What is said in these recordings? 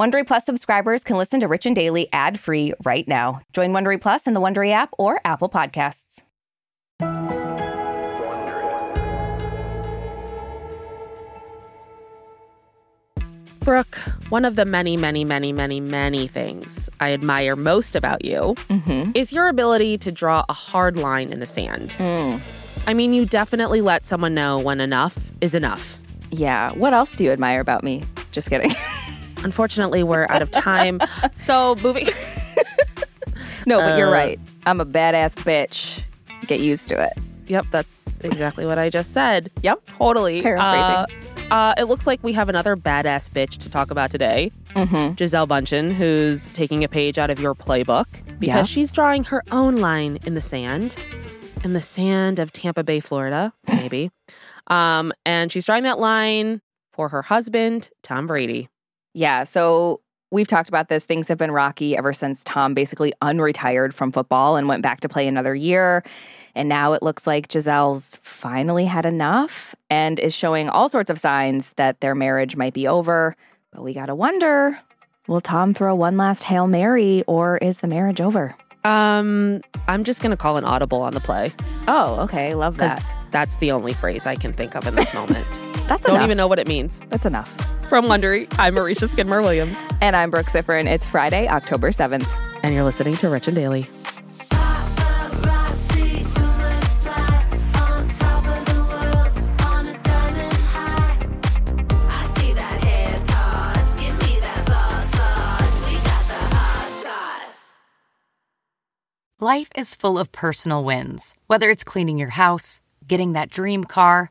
Wondery Plus subscribers can listen to Rich and Daily ad-free right now. Join Wondery Plus in the Wondery app or Apple Podcasts. Brooke, one of the many, many, many, many, many things I admire most about you Mm-hmm. is your ability to draw a hard line in the sand. I mean, you definitely let someone know when enough is enough. Yeah. What else do you admire about me? Just kidding. Unfortunately, we're out of time. so, moving. no, but you're Uh, right. I'm a badass bitch. Get used to it. yep, that's exactly what I just said. Yep. Totally. Paraphrasing. Uh, uh, it looks like we have another badass bitch to talk about today. Mm-hmm. Gisele Bündchen, who's taking a page out of your playbook because Yeah. she's drawing her own line in the sand, in the sand of Tampa Bay, Florida, maybe. um, and she's drawing that line for her husband, Tom Brady. Yeah. So we've talked about this. Things have been rocky ever since Tom basically unretired from football and went back to play another year. And now it looks like Gisele's finally had enough and is showing all sorts of signs that their marriage might be over. But we got to wonder will Tom throw one last Hail Mary or is the marriage over? Um, I'm just gonna call an audible on the play Oh, okay. Love that. that's the only phrase I can think of in this moment. That's Don't enough. even know what it means. That's enough. From Wondery, I'm Marisha Skidmore Williams, And I'm Brooke Siffrin. It's Friday, October 7th. and you're listening to Rich and Daily. Paparazzi, rumors fly on top of the world on a diamond high. I see that hair toss, give me that floss, floss. We got the hot sauce. Life is full of personal wins, whether it's cleaning your house, getting that dream car,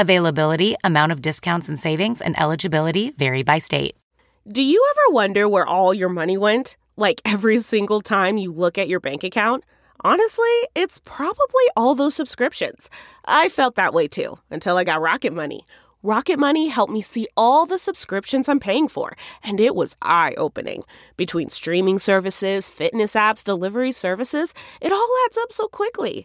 Availability, amount of discounts and savings, and eligibility vary by state. Do you ever wonder where all your money went? Like every single time you look at your bank account? Honestly, it's probably all those subscriptions. I felt that way too until I got Rocket Money. Rocket Money helped me see all the subscriptions I'm paying for, and it was eye opening. Between streaming services, fitness apps, delivery services, it all adds up so quickly.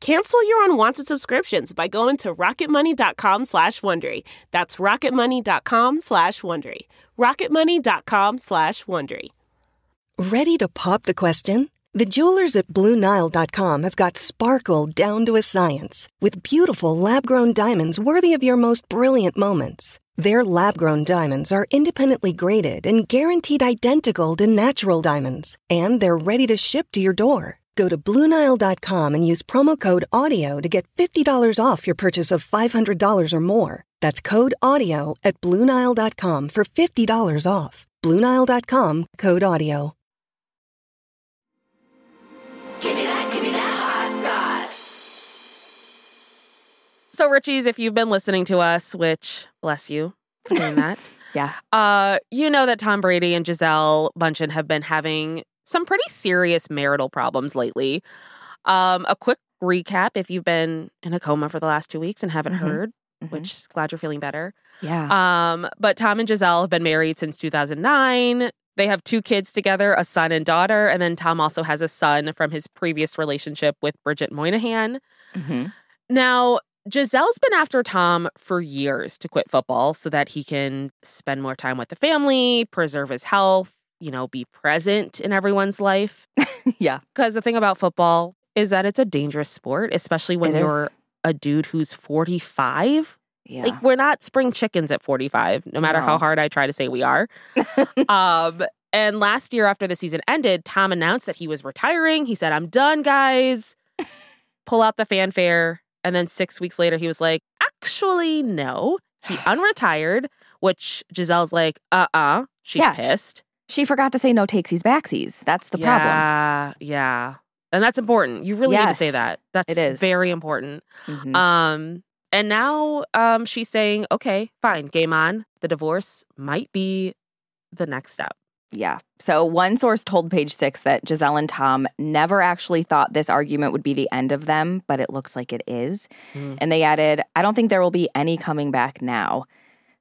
Cancel your unwanted subscriptions by going to rocketmoney.com slash Wondery. That's rocketmoney.com slash Wondery. rocketmoney.com slash Wondery. Ready to pop the question? The jewelers at BlueNile.com have got sparkle down to a science with beautiful lab grown diamonds worthy of your most brilliant moments. Their lab grown diamonds are independently graded and guaranteed identical to natural diamonds, and they're ready to ship to your door. Go to BlueNile.com and use promo code AUDIO to get $50 off your purchase of $500 or more. That's code AUDIO at BlueNile.com for $50 off. BlueNile.com code AUDIO. Give me that, give me that hot sauce. So, Richies, if you've been listening to us, which bless you for doing that, Yeah. uh, you know that Tom Brady and Gisele Bündchen have been having some pretty serious marital problems lately. Um, a quick recap if you've been in a coma for the last two weeks and haven't Mhm. heard, Mhm. which glad you're feeling better. Yeah. Um, but Tom and Gisele have been married since 2009. They have two kids together, a son and daughter, and then Tom also has a son from his previous relationship with Bridget Moynahan. hmm Now, Gisele's been after Tom for years to quit football so that he can spend more time with the family, preserve his health, you know, be present in everyone's life. Yeah. Because the thing about football is that it's a dangerous sport, especially when It you're is. a dude who's 45. Yeah. Like we're not spring chickens at 45, no matter how hard I try to say we are. um, and last year after the season ended, Tom announced that he was retiring. He said, "I'm done, guys." Pull out the fanfare, and then 6 weeks later he was like, "Actually, no." He unretired, which Gisele's like, uh uh She's Yeah. pissed. She forgot to say no takesies backsies. That's the problem. Yeah, yeah. And that's important. You really need to say that. That's it is. very important. Mhm. Um, and now um, she's saying, okay, fine, game on. The divorce might be the next step. Yeah. So one source told Page Six that Gisele and Tom never actually thought this argument would be the end of them, but it looks like it is. Mm. And they added, I don't think there will be any coming back now.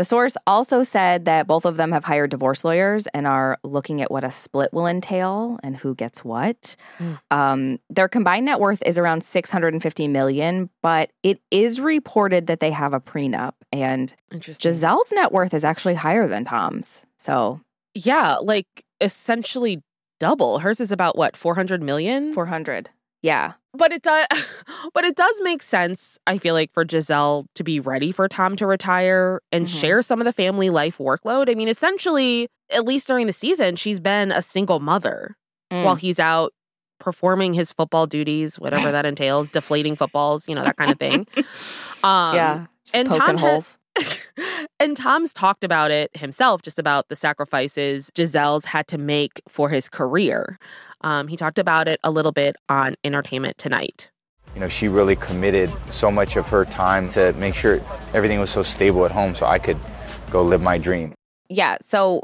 The source also said that both of them have hired divorce lawyers and are looking at what a split will entail and who gets what. Mm. Um, their combined net worth is around 650 million, but it is reported that they have a prenup, and. Gisele's net worth is actually higher than Tom's. So yeah, like essentially double. Hers is about what, 400 million? 400. Yeah. But it does but it does make sense, I feel like, for Gisele to be ready for Tom to retire and Mhm. share some of the family life workload. I mean, essentially, at least during the season, she's been a single mother Mm. while he's out performing his football duties, whatever that entails, deflating footballs, you know, that kind of thing. Um yeah. And poking Tom has- holes. And Tom's talked about it himself, just about the sacrifices Gisele's had to make for his career. Um, he talked about it a little bit on Entertainment Tonight. You know, she really committed so much of her time to make sure everything was so stable at home so I could go live my dream. Yeah. So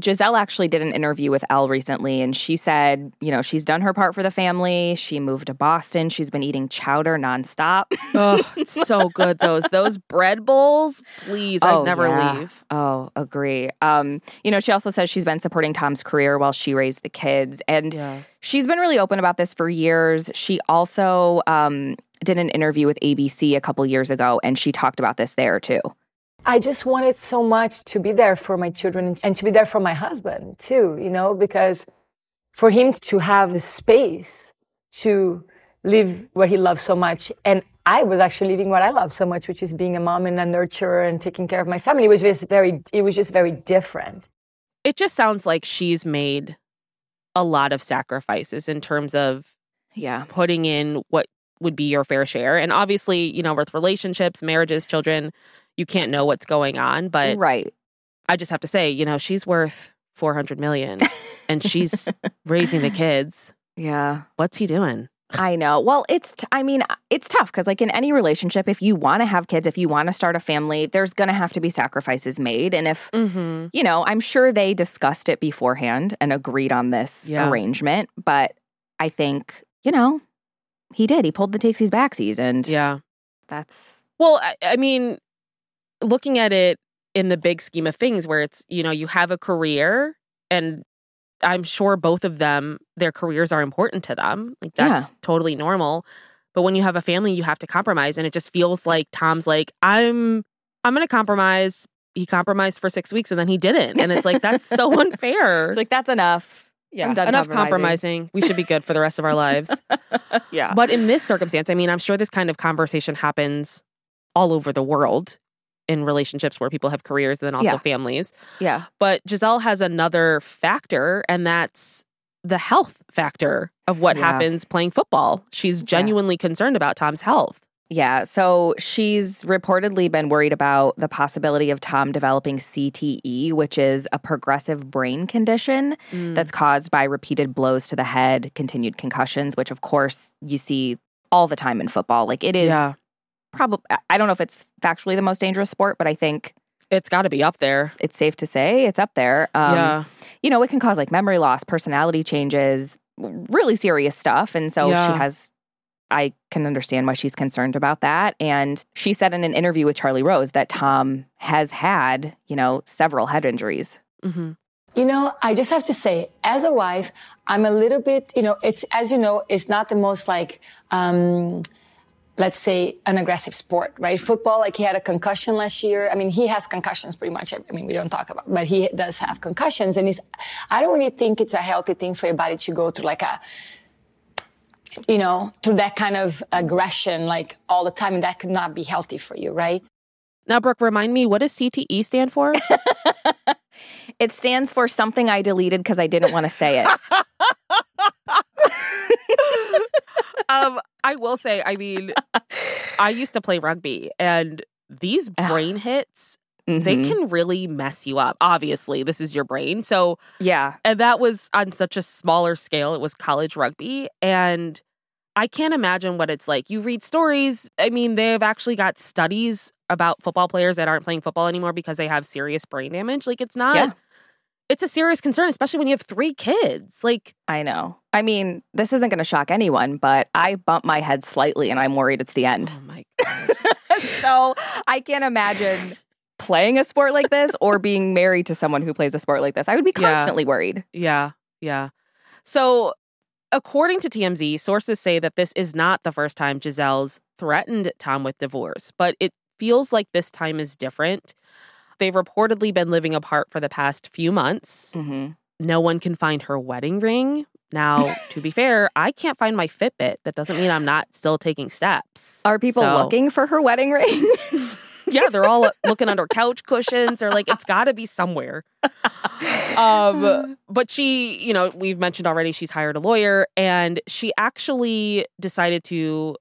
Gisele actually did an interview with Elle recently, and she said, you know, she's done her part for the family. She moved to Boston. She's been eating chowder nonstop. Oh, it's so good. Those those bread bowls, please, Oh, I'd never yeah. leave. Oh, agree. Um, you know, she also says she's been supporting Tom's career while she raised the kids. And Yeah. she's been really open about this for years. She also um, did an interview with ABC a couple years ago, and she talked about this there too. I just wanted so much to be there for my children and to be there for my husband too, you know, because for him to have the space to live what he loves so much. And I was actually living what I love so much, which is being a mom and a nurturer and taking care of my family. It was very, it was just very different. It just sounds like she's made a lot of sacrifices in terms of Yeah. putting in what would be your fair share. And obviously, you know, with relationships, marriages, children, you can't know what's going on. But right. I just have to say, you know, she's worth 400 million and she's raising the kids. Yeah. What's he doing? I know. Well, it's, t- I mean, it's tough because, like, in any relationship, if you want to have kids, if you want to start a family, there's going to have to be sacrifices made. And if, Mm-hmm. you know, I'm sure they discussed it beforehand and agreed on this Yeah. arrangement. But I think, you know, he did. He pulled the takesies backsies. And Yeah. that's, Well, I, I mean, looking at it in the big scheme of things, where it's, you know, you have a career and I'm sure both of them, their careers are important to them. Like Yeah. that's totally normal. But when you have a family, you have to compromise. And it just feels like Tom's like, I'm I'm gonna compromise. He compromised for six weeks and then he didn't. And it's like that's so unfair. it's like, that's enough. yeah, I'm done enough compromising. compromising. We should be good for the rest of our lives. Yeah. But in this circumstance, I mean, I'm sure this kind of conversation happens all over the world in relationships where people have careers and then also Yeah. families. yeah. But Gisele has another factor, and that's the health factor of what Yeah. happens playing football. She's genuinely concerned about Tom's health. Yeah. So she's reportedly been worried about the possibility of Tom developing CTE, which is a progressive brain condition Mm. that's caused by repeated blows to the head, continued concussions, which of course you see all the time in football. Like it is Yeah. Probably, I don't know if it's factually the most dangerous sport, but I think It's got to be up there. it's safe to say it's up there. Um, yeah. You know, it can cause like memory loss, personality changes, really serious stuff. And so Yeah. she has, I can understand why she's concerned about that. And she said in an interview with Charlie Rose that Tom has had, you know, several head injuries. hmm You know, I just have to say, as a wife, I'm a little bit, you know, it's, as you know, it's not the most like, um, let's say an aggressive sport, right? Football, like he had a concussion last year. I mean, he has concussions pretty much. I mean, we don't talk about, but he does have concussions. And it's, I don't really think it's a healthy thing for your body to go through like a, you know, through that kind of aggression, like all the time. And that could not be healthy for you, right? Now, Brooke, remind me, what does CTE stand for? It stands for something I deleted because I didn't want to say it. I will say, I mean, I used to play rugby, and these brain hits, they Mhm. can really mess you up. Obviously, this is your brain. So, Yeah. and that was on such a smaller scale. It was college rugby. And I can't imagine what it's like. You read stories. I mean, they've actually got studies about football players that aren't playing football anymore because they have serious brain damage. Like, it's not, Yeah. It's a serious concern, especially when you have three kids. Like, I know. I mean, this isn't going to shock anyone, but I bump my head slightly and I'm worried it's the end. oh my so I can't imagine playing a sport like this or being married to someone who plays a sport like this. I would be Yeah. constantly worried. Yeah, yeah. So, according to TMZ, sources say that this is not the first time Gisele's threatened Tom with divorce, but it feels like this time is different. They've reportedly been living apart for the past few months. Mm-hmm. No one can find her wedding ring. Now, to be fair, I can't find my Fitbit. That doesn't mean I'm not still taking steps. Are people So- looking for her wedding ring? yeah, they're all looking under couch cushions They're like it's got to be somewhere. Um, but she, you know, we've mentioned already she's hired a lawyer and she actually decided to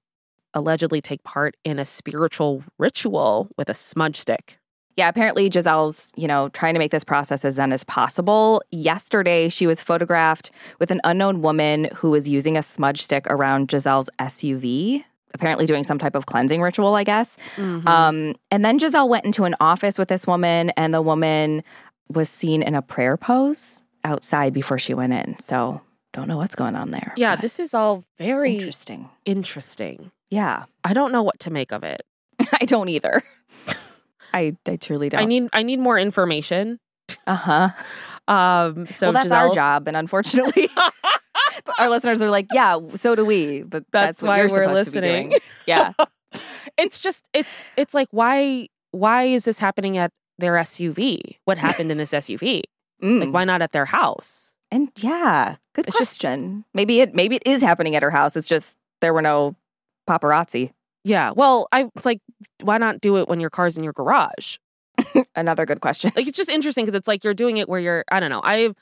allegedly take part in a spiritual ritual with a smudge stick. Yeah, apparently Gisele's, you know, trying to make this process as zen as possible. Yesterday, she was photographed with an unknown woman who was using a smudge stick around Gisele's SUV, apparently doing some type of cleansing ritual, I guess. Mm-hmm. Um, and then Gisele went into an office with this woman, and the woman was seen in a prayer pose outside before she went in. So don't know what's going on there. yeah, this is all very interesting. interesting. Yeah, I don't know what to make of it. I don't either. I I truly don't. I need I need more information. uh huh. Um, so well, that's Gisele, our job, and unfortunately, our listeners are like, "Yeah, so do we." But that's, That's what why we're supposed to be listening. doing. Yeah, it's just it's it's like why why is this happening at their SUV? What happened in this SUV? Mm. Like why not at their house? and yeah, good It's just- question. maybe it maybe it is happening at her house. It's just there were no paparazzi. Yeah. Well, I it's like why not do it when your car's in your garage? Another good question. Like it's just interesting because it's like you're doing it where you're I don't know. I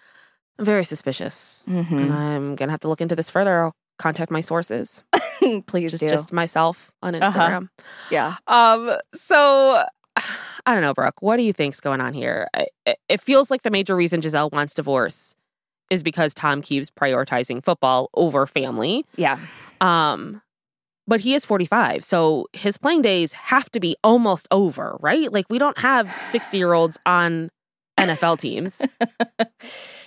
I'm very suspicious. Mhm. And I'm gonna have to look into this further. I'll contact my sources. Please Just do. just myself on Uh-huh. Instagram. yeah. Um, so I don't know, Brooke. What do you think's going on here? I, it feels like the major reason Gisele wants divorce is because Tom keeps prioritizing football over family. Yeah. Um, but he is 45, so his playing days have to be almost over, right? Like we don't have 60 year olds on NFL teams.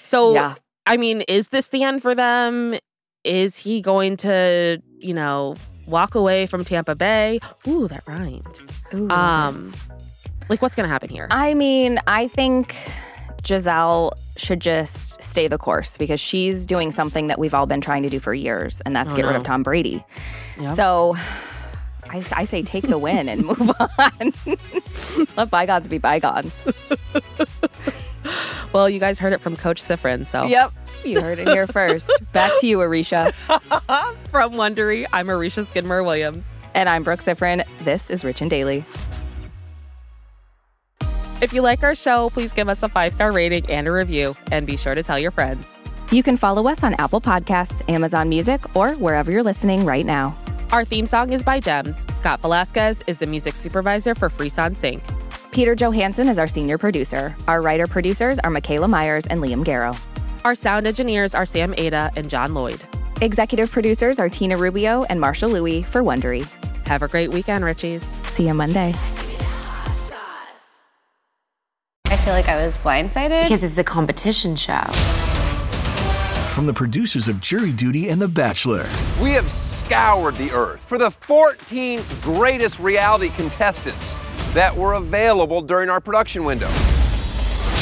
So yeah. I mean, is this the end for them? Is he going to, you know, walk away from Tampa Bay? Ooh, that rhymed. Ooh, Um, like what's going to happen here? I mean, I think Gisele should just stay the course because she's doing something that we've all been trying to do for years, and that's Oh, get rid of Tom Brady. Yep. So I, I say take the win and move on. Let bygones be bygones. Well, you guys heard it from Coach Siffrin. So Yep. You heard it here first. Back to you, Arisha. from Wondery, I'm Arisha Skidmore Williams. And I'm Brooke Siffrin. This is Rich and Daily. If you like our show, please give us a five star rating and a review, and be sure to tell your friends. You can follow us on Apple Podcasts, Amazon Music, or wherever you're listening right now. Our theme song is by Gems. Scott Velasquez is the music supervisor for Freeson Sync. Peter Johansson is our senior producer. Our writer producers are Michaela Myers and Liam Garrow. Our sound engineers are Sam Ada and John Lloyd. Executive producers are Tina Rubio and Marsha Louie for Wondery. Have a great weekend, Richies. See you Monday. I feel like I was blindsided. Because it's a competition show. From the producers of Jury Duty and The Bachelor, We have scoured the earth for the 14 greatest reality contestants that were available during our production window.